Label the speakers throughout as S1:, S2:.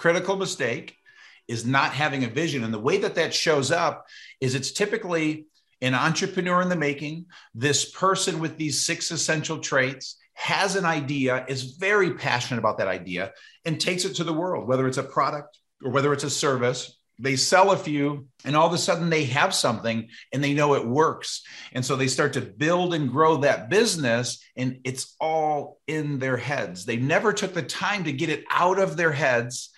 S1: critical mistake is not having a vision. And the way that that shows up is it's typically an entrepreneur in the making, this person with these six essential traits has an idea, is very passionate about that idea, and takes it to the world, whether it's a product or whether it's a service. They sell a few, and all of a sudden they have something and they know it works. And so they start to build and grow that business, and it's all in their heads. They never took the time to get it out of their heads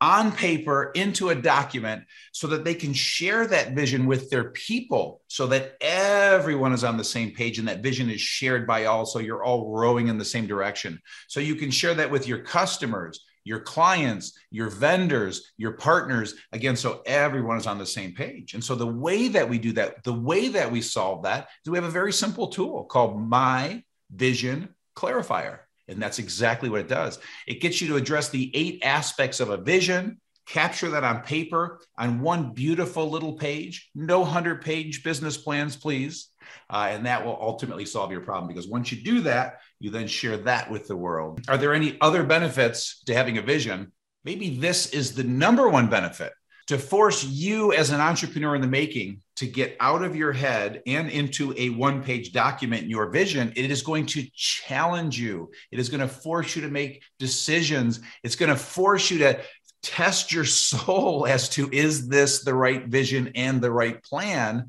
S1: on paper into a document so that they can share that vision with their people so that everyone is on the same page and that vision is shared by all. So you're all rowing in the same direction. So you can share that with your customers your clients your vendors your partners. Again so everyone is on the same page. And so the way that we do that the way that we solve that is we have a very simple tool called my vision clarifier and that's exactly what it does. It gets you to address the eight aspects of a vision, capture that on paper on one beautiful little page. No 100 page business plans, please. Uh, and that will ultimately solve your problem because once you do that, you then share that with the world. Are there any other benefits to having a vision? Maybe this is the number one benefit to force you as an entrepreneur in the making to get out of your head and into a one page document your vision it is going to challenge you. It is going to force you to make decisions. It's going to force you to test your soul as to is this the right vision and the right plan?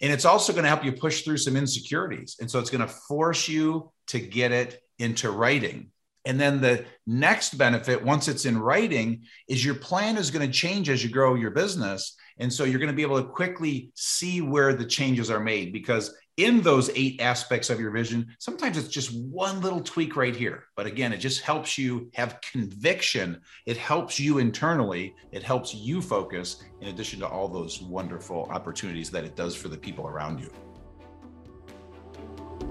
S1: And it's also going to help you push through some insecurities. And so it's going to force you to get it into writing and then the next benefit, once it's in writing, is your plan is going to change as you grow your business. And so you're going to be able to quickly see where the changes are made because in those eight aspects of your vision, sometimes it's just one little tweak right here. But again, it just helps you have conviction. It helps you internally. It helps you focus in addition to all those wonderful opportunities that it does for the people around you.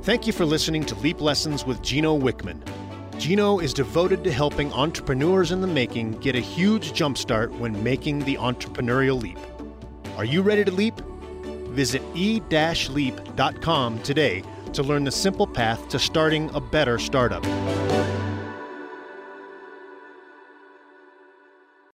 S2: Thank you for listening to Leap Lessons with Gino Wickman. Gino is devoted to helping entrepreneurs in the making get a huge jumpstart when making the entrepreneurial leap. Are you ready to leap? Visit e-leap.com today to learn the simple path to starting a better startup.